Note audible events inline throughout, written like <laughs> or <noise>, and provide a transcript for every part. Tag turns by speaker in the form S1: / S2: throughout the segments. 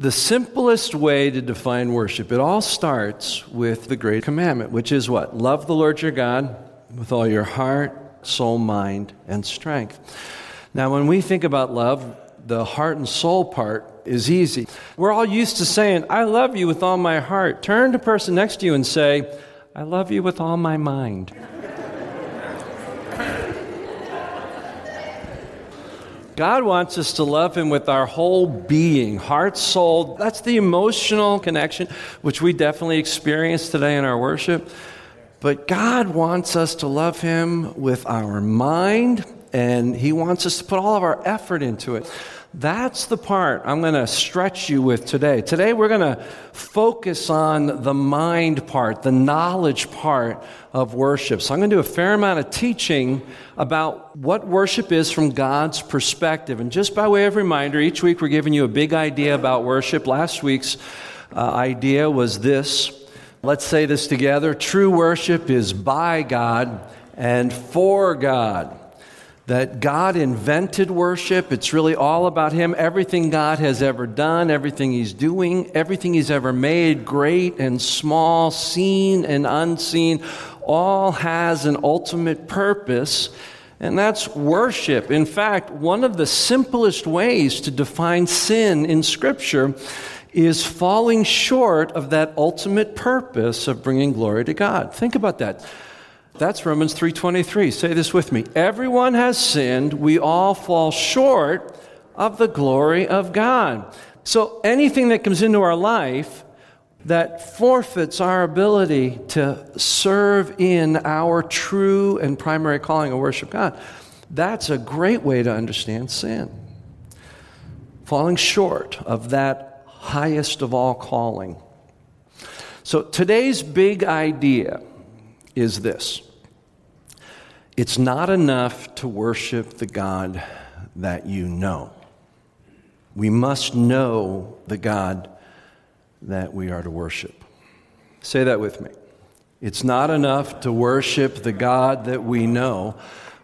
S1: The simplest way to define worship, it all starts with the great commandment, which is what? Love the Lord your God with all your heart, soul, mind, and strength. Now, when we think about love, the heart and soul part is easy. We're all used to saying, I love you with all my heart. Turn to the person next to you and say, I love you with all my mind. God wants us to love Him with our whole being, heart, soul. That's the emotional connection, which we definitely experience today in our worship. But God wants us to love Him with our mind, and He wants us to put all of our effort into it. That's the part I'm going to stretch you with today. Today, we're going to focus on the mind part, the knowledge part of worship. So, I'm going to do a fair amount of teaching about what worship is from God's perspective. And just by way of reminder, each week we're giving you a big idea about worship. Last week's uh, idea was this. Let's say this together true worship is by God and for God that God invented worship. It's really all about Him. Everything God has ever done, everything He's doing, everything He's ever made, great and small, seen and unseen, all has an ultimate purpose. And that's worship. In fact, one of the simplest ways to define sin in Scripture is falling short of that ultimate purpose of bringing glory to God. Think about that. That's Romans 3:23. Say this with me. Everyone has sinned, we all fall short of the glory of God. So anything that comes into our life that forfeits our ability to serve in our true and primary calling of worship God, that's a great way to understand sin. Falling short of that highest of all calling. So today's big idea is this it's not enough to worship the God that you know. We must know the God that we are to worship. Say that with me. It's not enough to worship the God that we know.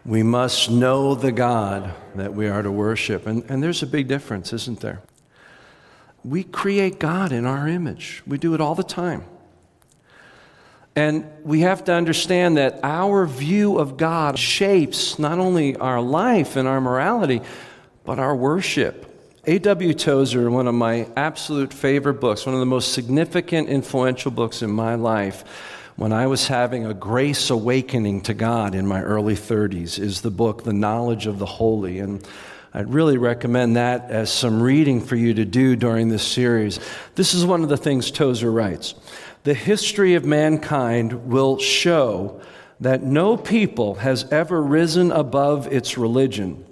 S1: We must know the God that we are to worship. And, and there's a big difference, isn't there? We create God in our image, we do it all the time. And we have to understand that our view of God shapes not only our life and our morality, but our worship. A.W. Tozer, one of my absolute favorite books, one of the most significant, influential books in my life, when I was having a grace awakening to God in my early 30s, is the book, The Knowledge of the Holy. And I'd really recommend that as some reading for you to do during this series. This is one of the things Tozer writes the history of mankind will show that no people has ever risen above its religion.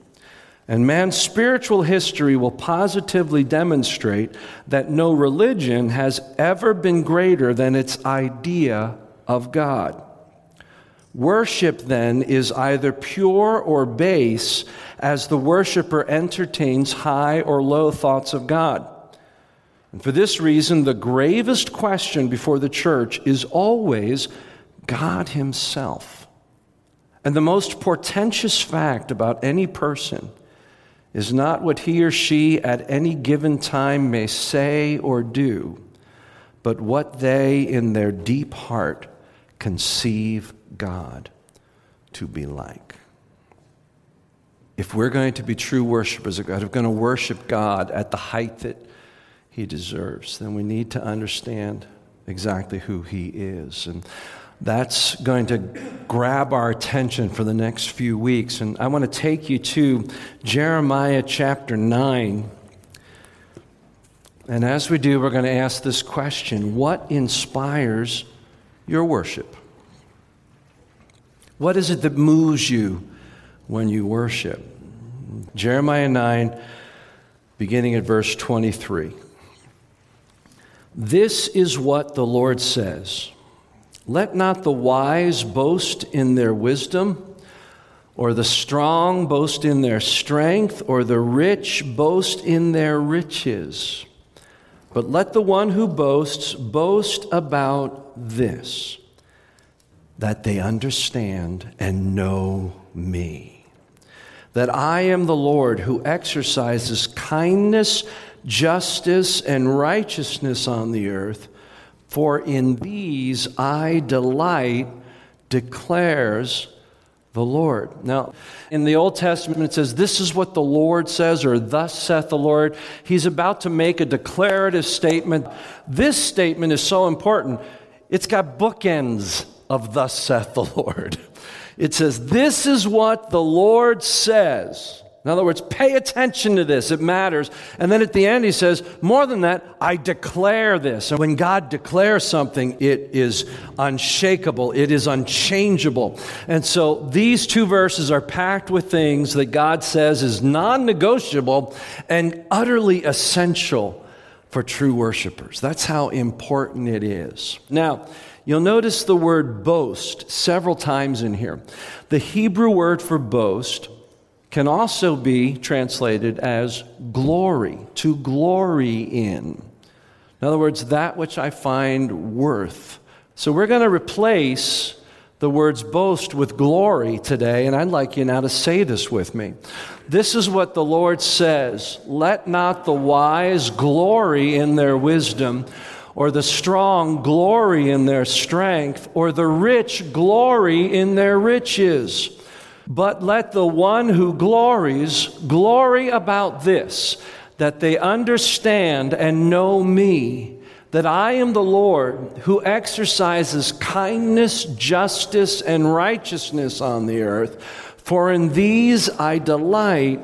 S1: And man's spiritual history will positively demonstrate that no religion has ever been greater than its idea of God. Worship, then, is either pure or base as the worshiper entertains high or low thoughts of God. And for this reason, the gravest question before the church is always God Himself. And the most portentous fact about any person is not what he or she at any given time may say or do, but what they in their deep heart conceive God to be like. If we're going to be true worshipers of God, if we're going to worship God at the height that he deserves, then we need to understand exactly who he is. And that's going to grab our attention for the next few weeks. And I want to take you to Jeremiah chapter 9. And as we do, we're going to ask this question What inspires your worship? What is it that moves you when you worship? Jeremiah 9, beginning at verse 23. This is what the Lord says Let not the wise boast in their wisdom, or the strong boast in their strength, or the rich boast in their riches. But let the one who boasts boast about this that they understand and know me. That I am the Lord who exercises kindness justice, and righteousness on the earth. For in these I delight, declares the Lord. Now, in the Old Testament, it says, This is what the Lord says, or Thus saith the Lord. He's about to make a declarative statement. This statement is so important, it's got bookends of Thus saith the <laughs> Lord. It says, This is what the Lord says. In other words, pay attention to this. It matters. And then at the end, he says, More than that, I declare this. And when God declares something, it is unshakable, it is unchangeable. And so these two verses are packed with things that God says is non negotiable and utterly essential for true worshipers. That's how important it is. Now, You'll notice the word boast several times in here. The Hebrew word for boast can also be translated as glory, to glory in. In other words, that which I find worth. So we're going to replace the words boast with glory today, and I'd like you now to say this with me. This is what the Lord says Let not the wise glory in their wisdom, or the strong glory in their strength, or the rich glory in their riches. But let the one who glories glory about this, that they understand and know me, that I am the Lord who exercises kindness, justice, and righteousness on the earth. For in these I delight,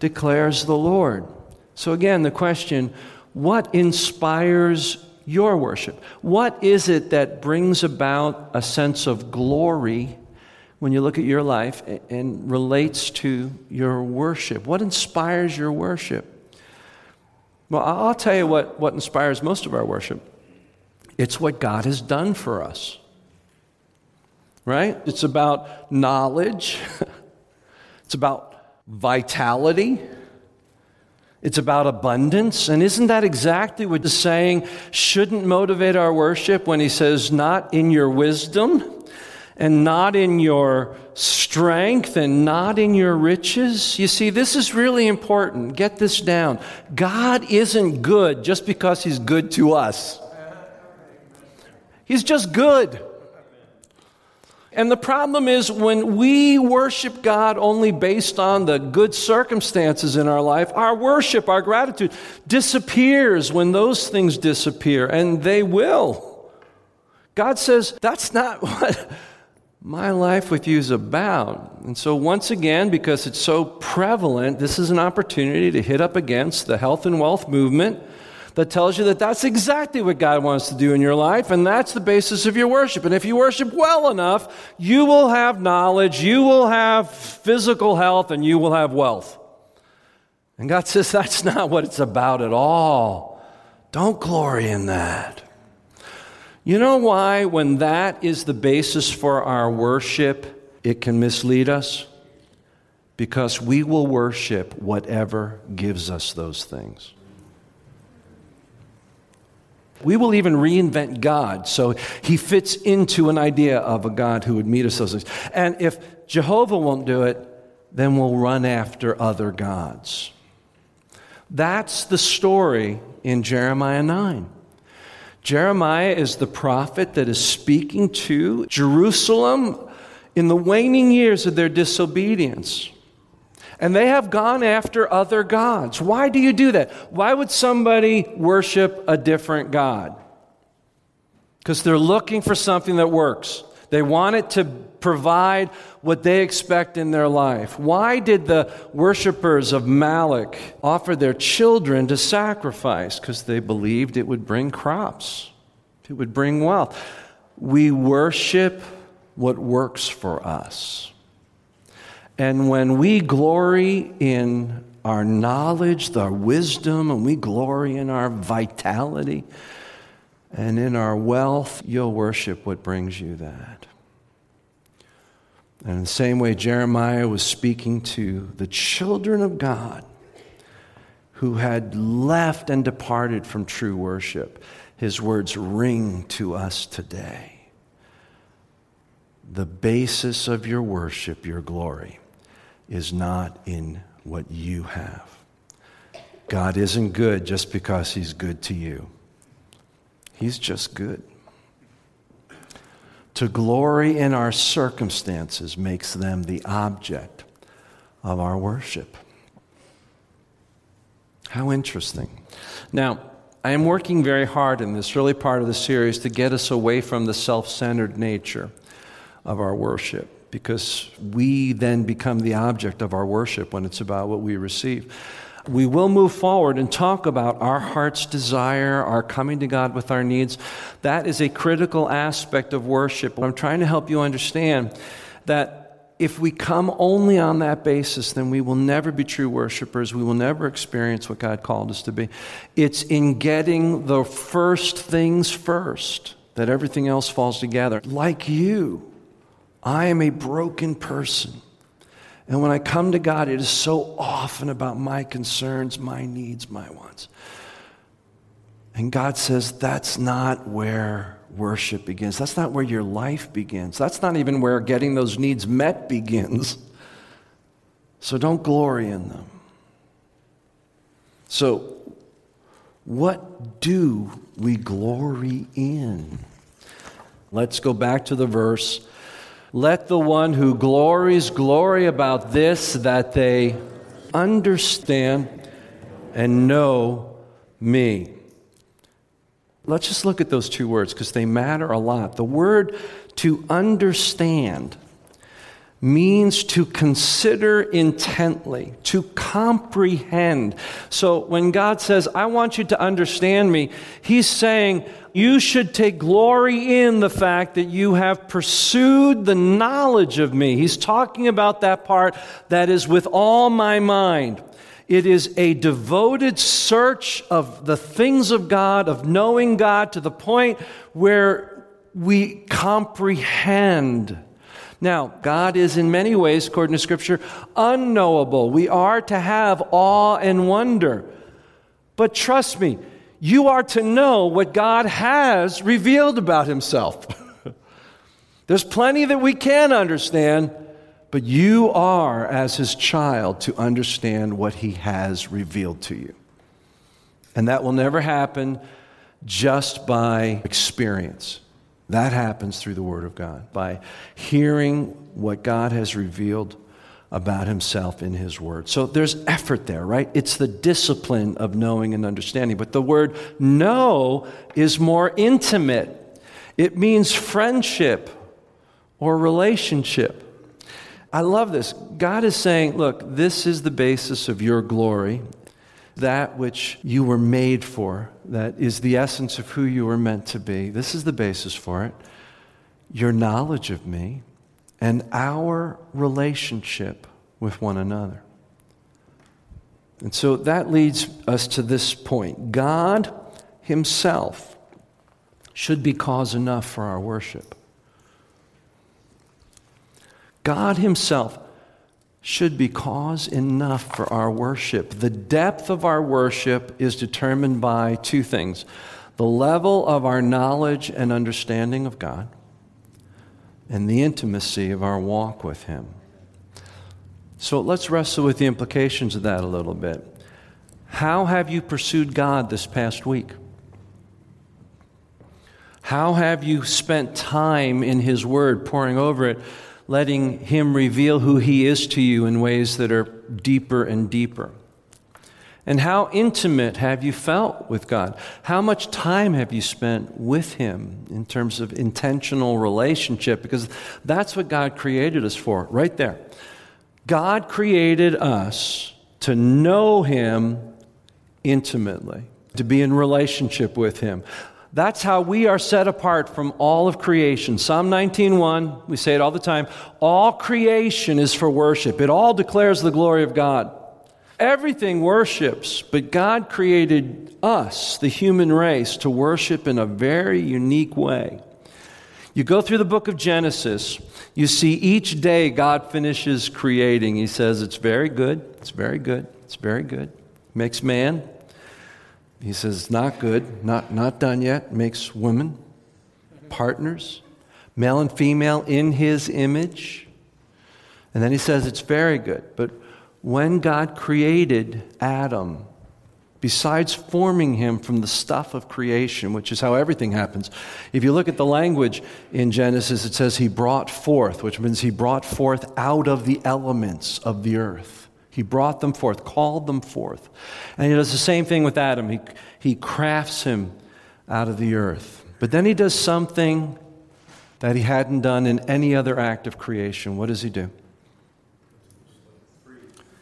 S1: declares the Lord. So, again, the question what inspires your worship? What is it that brings about a sense of glory when you look at your life and relates to your worship? What inspires your worship? Well, I'll tell you what, what inspires most of our worship. It's what God has done for us. Right? It's about knowledge, <laughs> it's about vitality, it's about abundance. And isn't that exactly what the saying shouldn't motivate our worship when he says, not in your wisdom? And not in your strength and not in your riches. You see, this is really important. Get this down. God isn't good just because He's good to us, He's just good. And the problem is when we worship God only based on the good circumstances in our life, our worship, our gratitude disappears when those things disappear, and they will. God says, that's not <laughs> what my life with you is about. And so, once again, because it's so prevalent, this is an opportunity to hit up against the health and wealth movement that tells you that that's exactly what God wants to do in your life, and that's the basis of your worship. And if you worship well enough, you will have knowledge, you will have physical health, and you will have wealth. And God says <laughs> that's not what it's about at all. Don't glory in that. You know why, when that is the basis for our worship, it can mislead us? Because we will worship whatever gives us those things. We will even reinvent God so he fits into an idea of a God who would meet us those things. And if Jehovah won't do it, then we'll run after other gods. That's the story in Jeremiah 9. Jeremiah is the prophet that is speaking to Jerusalem in the waning years of their disobedience. And they have gone after other gods. Why do you do that? Why would somebody worship a different God? Because they're looking for something that works. They want it to provide what they expect in their life. Why did the worshippers of Moloch offer their children to sacrifice? Because they believed it would bring crops, it would bring wealth. We worship what works for us. And when we glory in our knowledge, our wisdom, and we glory in our vitality and in our wealth, you'll worship what brings you that. And in the same way, Jeremiah was speaking to the children of God who had left and departed from true worship. His words ring to us today. The basis of your worship, your glory, is not in what you have, God isn't good just because He's good to you, He's just good. To glory in our circumstances makes them the object of our worship. How interesting. Now, I am working very hard in this early part of the series to get us away from the self centered nature of our worship because we then become the object of our worship when it's about what we receive. We will move forward and talk about our heart's desire, our coming to God with our needs. That is a critical aspect of worship. I'm trying to help you understand that if we come only on that basis, then we will never be true worshipers. We will never experience what God called us to be. It's in getting the first things first that everything else falls together. Like you, I am a broken person. And when I come to God, it is so often about my concerns, my needs, my wants. And God says, that's not where worship begins. That's not where your life begins. That's not even where getting those needs met begins. So don't glory in them. So, what do we glory in? Let's go back to the verse. Let the one who glories glory about this, that they understand and know me. Let's just look at those two words because they matter a lot. The word to understand means to consider intently, to comprehend. So when God says, I want you to understand me, He's saying, you should take glory in the fact that you have pursued the knowledge of me. He's talking about that part that is with all my mind. It is a devoted search of the things of God, of knowing God to the point where we comprehend. Now, God is in many ways, according to Scripture, unknowable. We are to have awe and wonder. But trust me, you are to know what God has revealed about Himself. <laughs> There's plenty that we can understand, but you are, as his child, to understand what he has revealed to you. And that will never happen just by experience. That happens through the Word of God, by hearing what God has revealed about Himself in His Word. So there's effort there, right? It's the discipline of knowing and understanding. But the word know is more intimate, it means friendship or relationship. I love this. God is saying, look, this is the basis of your glory, that which you were made for, that is the essence of who you were meant to be. This is the basis for it. Your knowledge of me and our relationship with one another. And so that leads us to this point God Himself should be cause enough for our worship. God Himself should be cause enough for our worship. The depth of our worship is determined by two things the level of our knowledge and understanding of God, and the intimacy of our walk with Him. So let's wrestle with the implications of that a little bit. How have you pursued God this past week? How have you spent time in His Word, poring over it? Letting Him reveal who He is to you in ways that are deeper and deeper. And how intimate have you felt with God? How much time have you spent with Him in terms of intentional relationship? Because that's what God created us for, right there. God created us to know Him intimately, to be in relationship with Him. That's how we are set apart from all of creation. Psalm 19:1, we say it all the time, all creation is for worship. It all declares the glory of God. Everything worships, but God created us, the human race, to worship in a very unique way. You go through the book of Genesis, you see each day God finishes creating. He says, It's very good, it's very good, it's very good. Makes man, he says, not good, not, not done yet. Makes women partners, male and female in his image. And then he says, it's very good. But when God created Adam, besides forming him from the stuff of creation, which is how everything happens. If you look at the language in Genesis, it says he brought forth, which means he brought forth out of the elements of the earth. He brought them forth, called them forth. And he does the same thing with Adam. He, he crafts him out of the earth. But then he does something that he hadn't done in any other act of creation. What does he do?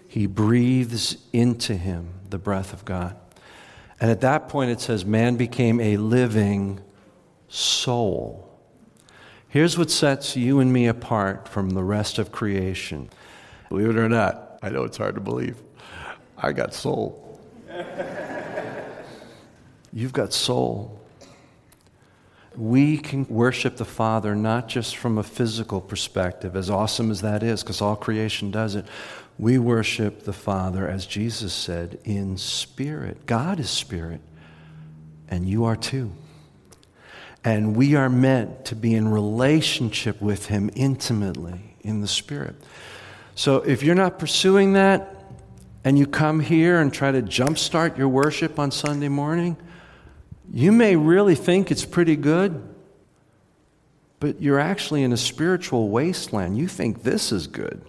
S1: He breathes into him the breath of God. And at that point, it says, man became a living soul. Here's what sets you and me apart from the rest of creation. Believe it or not, I know it's hard to believe. I got soul. You've got soul. We can worship the Father not just from a physical perspective, as awesome as that is, because all creation does it, we worship the Father, as Jesus said, in spirit. God is spirit, and you are too. And we are meant to be in relationship with Him intimately in the Spirit. So if you're not pursuing that, and you come here and try to jumpstart your worship on Sunday morning, you may really think it's pretty good, but you're actually in a spiritual wasteland. You think this is good.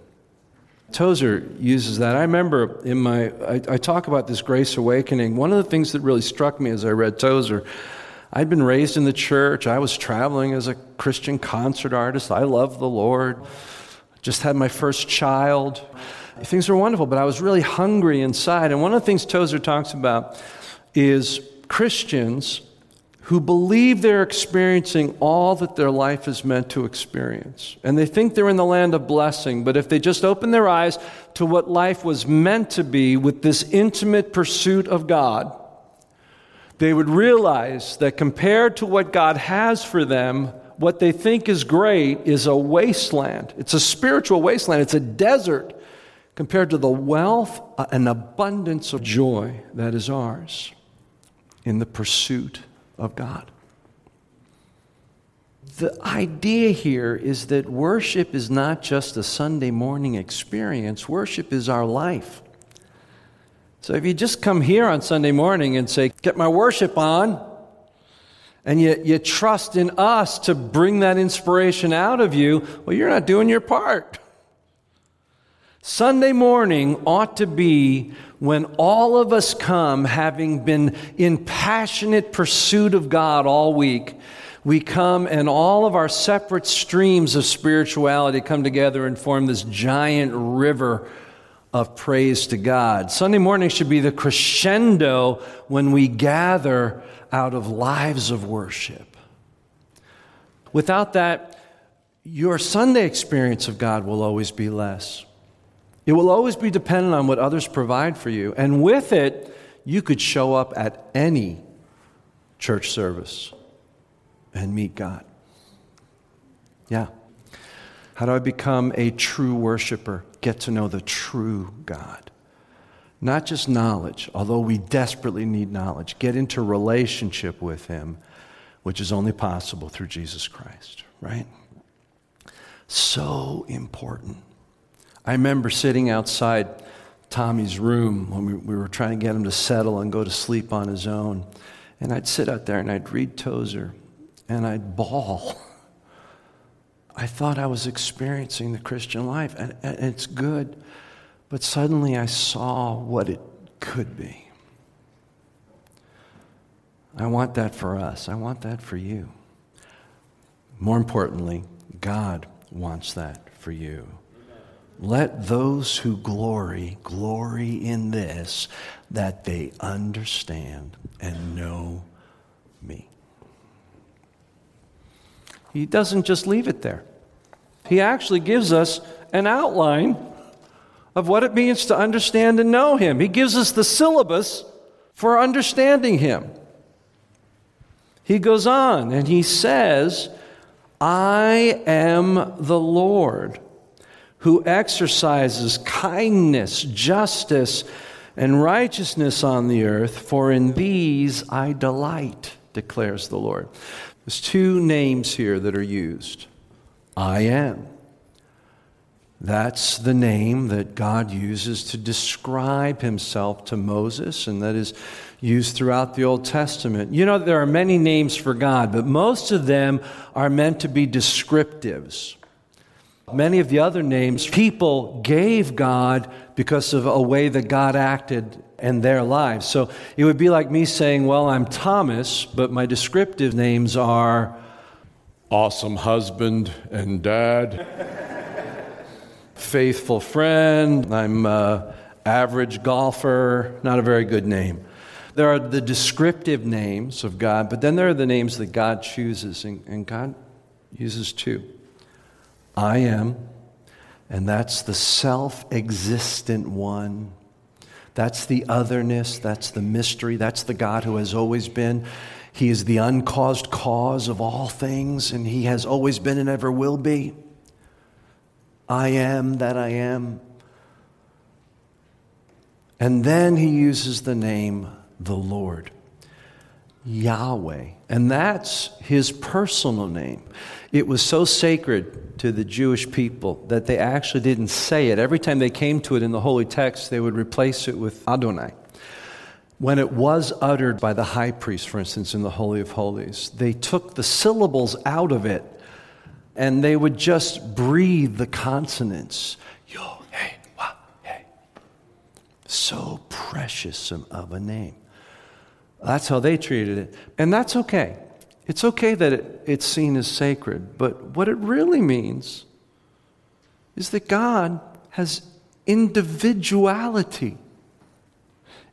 S1: Tozer uses that. I remember in my, I, I, talk about this grace awakening. One of the things that really struck me as I read Tozer, I'd been raised in the church. I was traveling as a Christian concert artist. I loved the Lord. Just had my first child. Things were wonderful, but I was really hungry inside. And one of the things Tozer talks about is Christians who believe they're experiencing all that their life is meant to experience. And they think they're in the land of blessing, but if they just open their eyes to what life was meant to be with this intimate pursuit of God, they would realize that compared to what God has for them, what they think is great is a wasteland. It's a spiritual wasteland, it's a desert compared to the wealth uh, and abundance of joy that is ours in the pursuit of God. The idea here is that worship is not just a Sunday morning experience, worship is our life. So if you just come here on Sunday morning and say, Get my worship on, and you, you trust in us to bring that inspiration out of you, well, you're not doing your part. Sunday morning ought to be when all of us come having been in passionate pursuit of God all week. We come and all of our separate streams of spirituality come together and form this giant river of praise to God. Sunday morning should be the crescendo when we gather out of lives of worship. Without that, your Sunday experience of God will always be less. It will always be dependent on what others provide for you. And with it, you could show up at any church service and meet God. Yeah. How do I become a true worshiper? Get to know the true God. Not just knowledge, although we desperately need knowledge. Get into relationship with Him, which is only possible through Jesus Christ, right? So important. I remember sitting outside Tommy's room when we, we were trying to get him to settle and go to sleep on his own. And I'd sit out there and I'd read Tozer and I'd bawl. <laughs> I thought I was experiencing the Christian life, and, and it's good. But suddenly I saw what it could be. I want that for us. I want that for you. More importantly, God wants that for you. Let those who glory glory in this, that they understand and know me. He doesn't just leave it there, he actually gives us an outline of what it means to understand and know him. He gives us the syllabus for understanding him. He goes on and he says, I am the Lord who exercises kindness, justice, and righteousness on the earth, for in these I delight, declares the Lord. There's two names here that are used I am. That's the name that God uses to describe himself to Moses, and that is used throughout the Old Testament. You know, there are many names for God, but most of them are meant to be descriptives. Many of the other names people gave God because of a way that God acted in their lives. So it would be like me saying, Well, I'm Thomas, but my descriptive names are awesome husband and dad faithful friend. I'm an average golfer, not a very good name. There are the descriptive names of God, but then there are the names that God chooses, and, and God uses two I am, and that's the self existent one. That's the otherness, that's the mystery, that's the God who has always been. He is the uncaused cause of all things, and He has always been and ever will be. I am that I am. And then he uses the name the Lord, Yahweh. And that's his personal name. It was so sacred to the Jewish people that they actually didn't say it. Every time they came to it in the holy text, they would replace it with Adonai. When it was uttered by the high priest, for instance, in the Holy of Holies, they took the syllables out of it and they would just breathe the consonants. Yo, hey, wa, hey. So precious of a name. That's how they treated it. And that's okay. It's okay that it, it's seen as sacred, but what it really means is that God has individuality.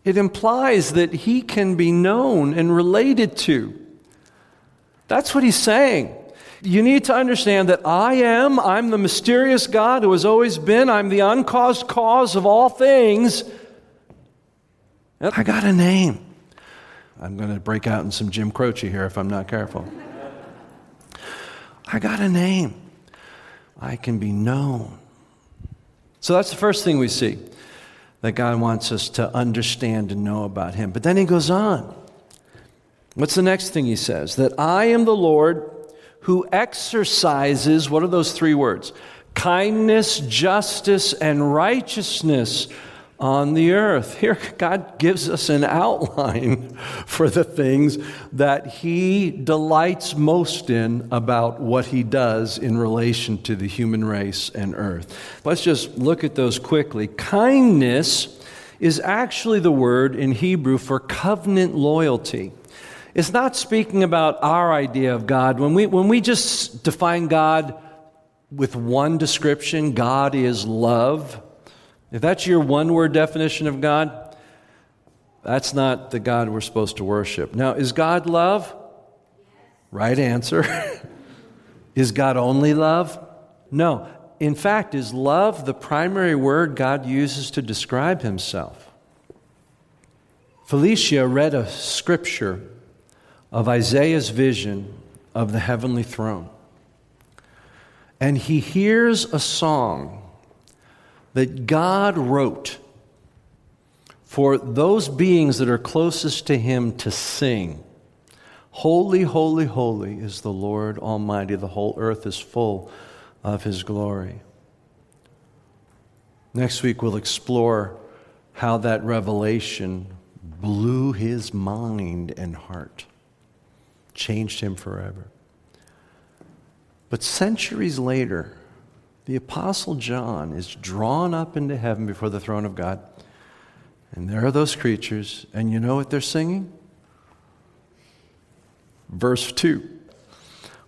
S1: It implies that he can be known and related to. That's what he's saying you need to understand that I am, I'm the mysterious God who has always been, I'm the uncaused cause of all things. I got a name. I'm going to break out in some Jim Croce here if I'm not careful. I got a name. I can be known. So that's the first thing we see that God wants us to understand and know about Him. But then He goes on. What's the next thing He says? That I am the Lord who exercises, what are those three words? Kindness, justice, and righteousness on the earth. <laughs> Here, God gives us an outline <laughs> for the things that He delights most in about what He does in relation to the human race and earth. Let's just look at those quickly. Kindness is actually the word in Hebrew for covenant loyalty. It's not speaking about our idea of God. When we, when we just define God with one description, God is love, if that's your one word definition of God, that's not the God we're supposed to worship. Now, is God love? Right answer. <laughs> is God only love? No. In fact, is love the primary word God uses to describe himself? Felicia read a scripture of Isaiah's vision of the heavenly throne. And he hears a song that God wrote for those beings that are closest to him to sing. Holy, holy, holy is the Lord Almighty. The whole earth is full of his glory. Next week, we'll explore how that revelation blew his mind and heart changed him forever. But centuries later, the Apostle John is drawn up into heaven before the throne of God. And there are those creatures, and you know what they're singing? Verse 2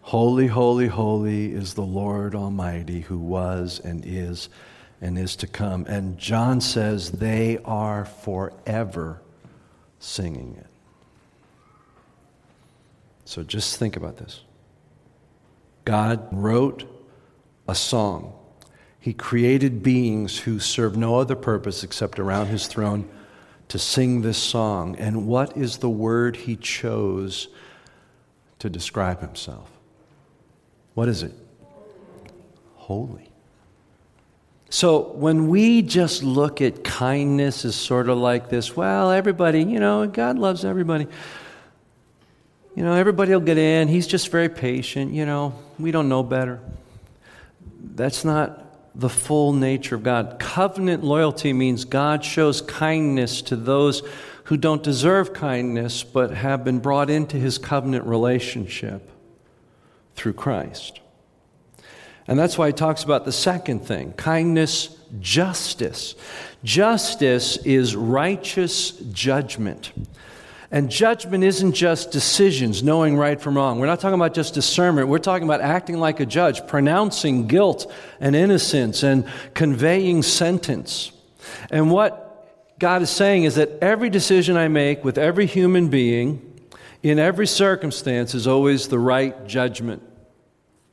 S1: Holy, holy, holy is the Lord Almighty who was and is and is to come. And John says they are forever singing it. So just think about this. God wrote a song. He created beings who serve no other purpose except around his throne to sing this song. And what is the word he chose to describe himself? What is it? Holy. So when we just look at kindness as sort of like this, well, everybody, you know, God loves everybody. You know, everybody will get in. He's just very patient. You know, we don't know better. That's not the full nature of God. Covenant loyalty means God shows kindness to those who don't deserve kindness but have been brought into his covenant relationship through Christ. And that's why he talks about the second thing kindness, justice. Justice is righteous judgment. And judgment isn't just decisions, knowing right from wrong. We're not talking about just discernment. We're talking about acting like a judge, pronouncing guilt and innocence and conveying sentence. And what God is saying is that every decision I make with every human being, in every circumstance, is always the right judgment.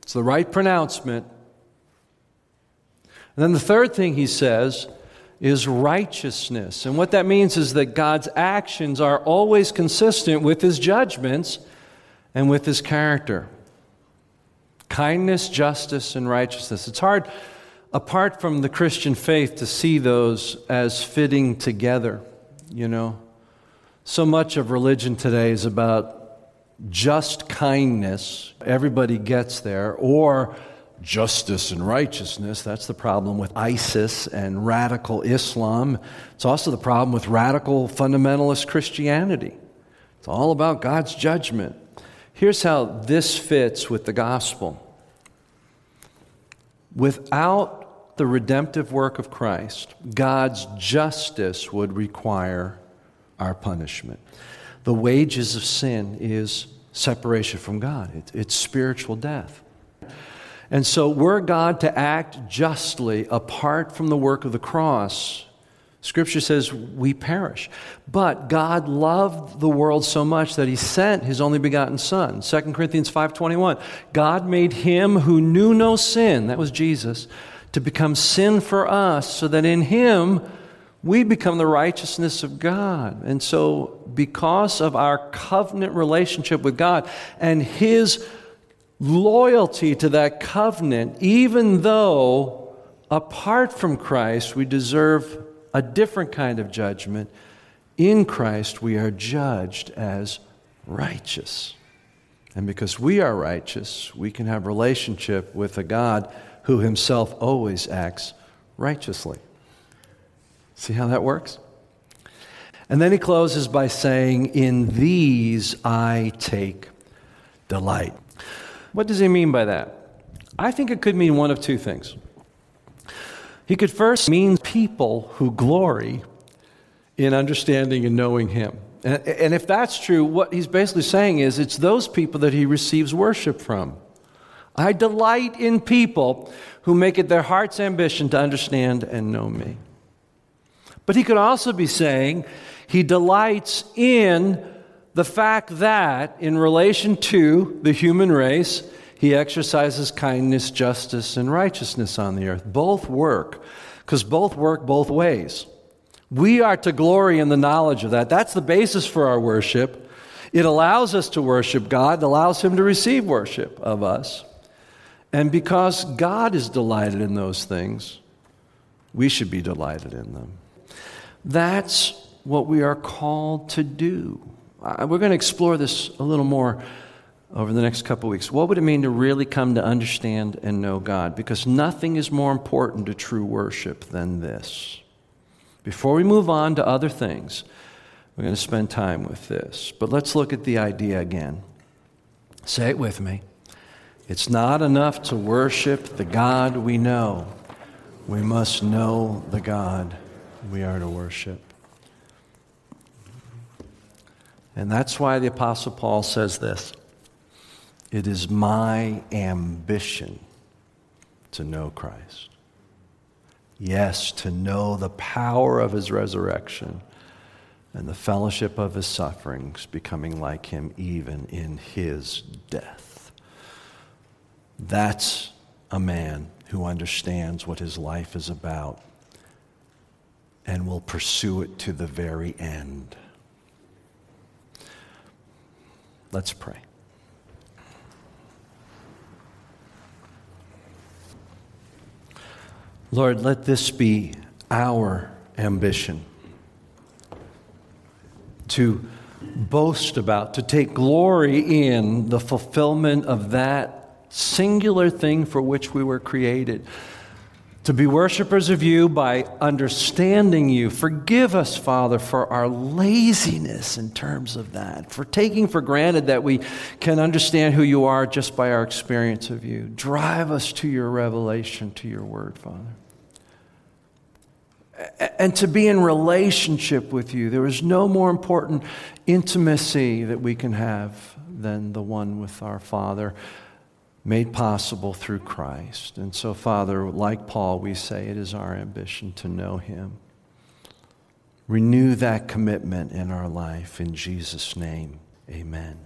S1: It's the right pronouncement. And then the third thing he says is righteousness. And what that means is that God's actions are always consistent with his judgments and with his character. Kindness, justice, and righteousness. It's hard, apart from the Christian faith, to see those as fitting together, you know. So much of religion today is about just kindness, everybody gets there, or justice and righteousness. That's the problem with ISIS and radical Islam. It's also the problem with radical fundamentalist Christianity. It's all about God's judgment. Here's how this fits with the gospel. Without the redemptive work of Christ, God's justice would require our punishment. The wages of sin is separation from God, it's spiritual death. And so, were God to act justly apart from the work of the cross, Scripture says we perish. But God loved the world so much that he sent his only begotten son. 2 Corinthians 5:21. God made him who knew no sin, that was Jesus, to become sin for us so that in him we become the righteousness of God. And so because of our covenant relationship with God and his loyalty to that covenant, even though apart from Christ we deserve a different kind of judgment, in Christ we are judged as righteous. And because we are righteous, we can have relationship with a God who himself always acts righteously. See how that works? And then he closes by saying, In these I take delight. What does he mean by that? I think it could mean one of two things. He could first mean people who glory in understanding and knowing him. And, and if that's true, what he's basically saying is it's those people that he receives worship from. I delight in people who make it their heart's ambition to understand and know me. But he could also be saying he delights in the fact that, in relation to the human race, he exercises kindness, justice, and righteousness on the earth. Both work, because both work both ways. We are to glory in the knowledge of that. That's the basis for our worship. It allows us to worship God, it allows Him to receive worship of us. And because God is delighted in those things, we should be delighted in them. That's what we are called to do. We're going to explore this a little more over the next couple weeks. What would it mean to really come to understand and know God? Because nothing is more important to true worship than this. Before we move on to other things, we're going to spend time with this. But let's look at the idea again. Say it with me. It's not enough to worship the God we know, we must know the God we are to worship. And that's why the Apostle Paul says this It is my ambition to know Christ. Yes, to know the power of his resurrection and the fellowship of his sufferings, becoming like him even in his death. That's a man who understands what his life is about and will pursue it to the very end. Let's pray. Lord, let this be our ambition to boast about, to take glory in the fulfillment of that singular thing for which we were created. To be worshipers of you by understanding you. Forgive us, Father, for our laziness in terms of that, for taking for granted that we can understand who you are just by our experience of you. Drive us to your revelation, to your word, Father. And to be in relationship with you. There is no more important intimacy that we can have than the one with our Father made possible through Christ. And so, Father, like Paul, we say it is our ambition to know him. Renew that commitment in our life. In Jesus' name, amen.